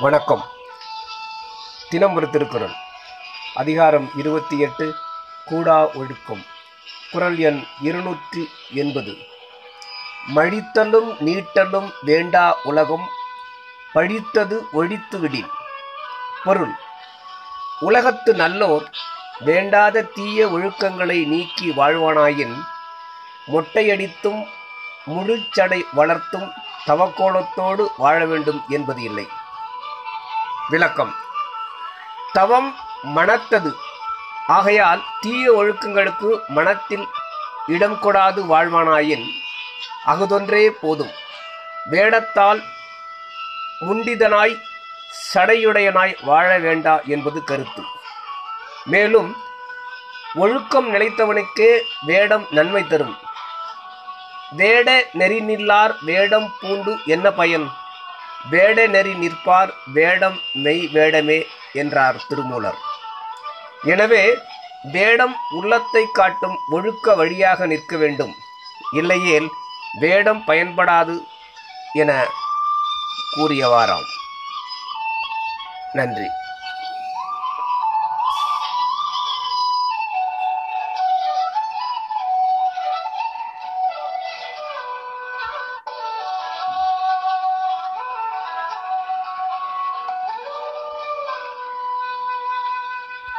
வணக்கம். தினம் ஒரு திருக்குறள். அதிகாரம் இருபத்தி எட்டு கூடா ஒழுக்கம். குறள் எண் இருநூற்றி எண்பது. மழித்தலும் நீட்டலும் வேண்டா உலகம் பழித்தது ஒழித்துவிடின். பொருள். உலகத்து நல்லோர் வேண்டாத தீய ஒழுக்கங்களை நீக்கி வாழ்வானாயின் மொட்டையடித்தும் முழுச்சடை வளர்த்தும் தவக்கோலத்தோடு வாழ வேண்டும் என்பது இல்லை. விளக்கம். தவம் மனத்தது ஆகையால் தீய ஒழுக்கங்களுக்கு மனத்தில் இடம் கொடாது வாழ்வானாயின் அகுதொன்றே போதும். வேடத்தால் முண்டிதனாய் சடையுடையனாய் வாழ வேண்டா என்பது கருத்து. மேலும் ஒழுக்கம் நிலைத்தவனுக்கே வேடம் நன்மை தரும். வேட நெறிநில்லார் வேடம் பூண்டு என்ன பயன்? வேட நெறி நிற்பார் வேடம் மெய் வேடமே என்றார் திருமூலர். எனவே வேடம் உள்ளத்தை காட்டும் ஒழுக்க வழியாக நிற்க வேண்டும். இல்லையேல் வேடம் பயன்படாது என கூறியவாறாம். நன்றி.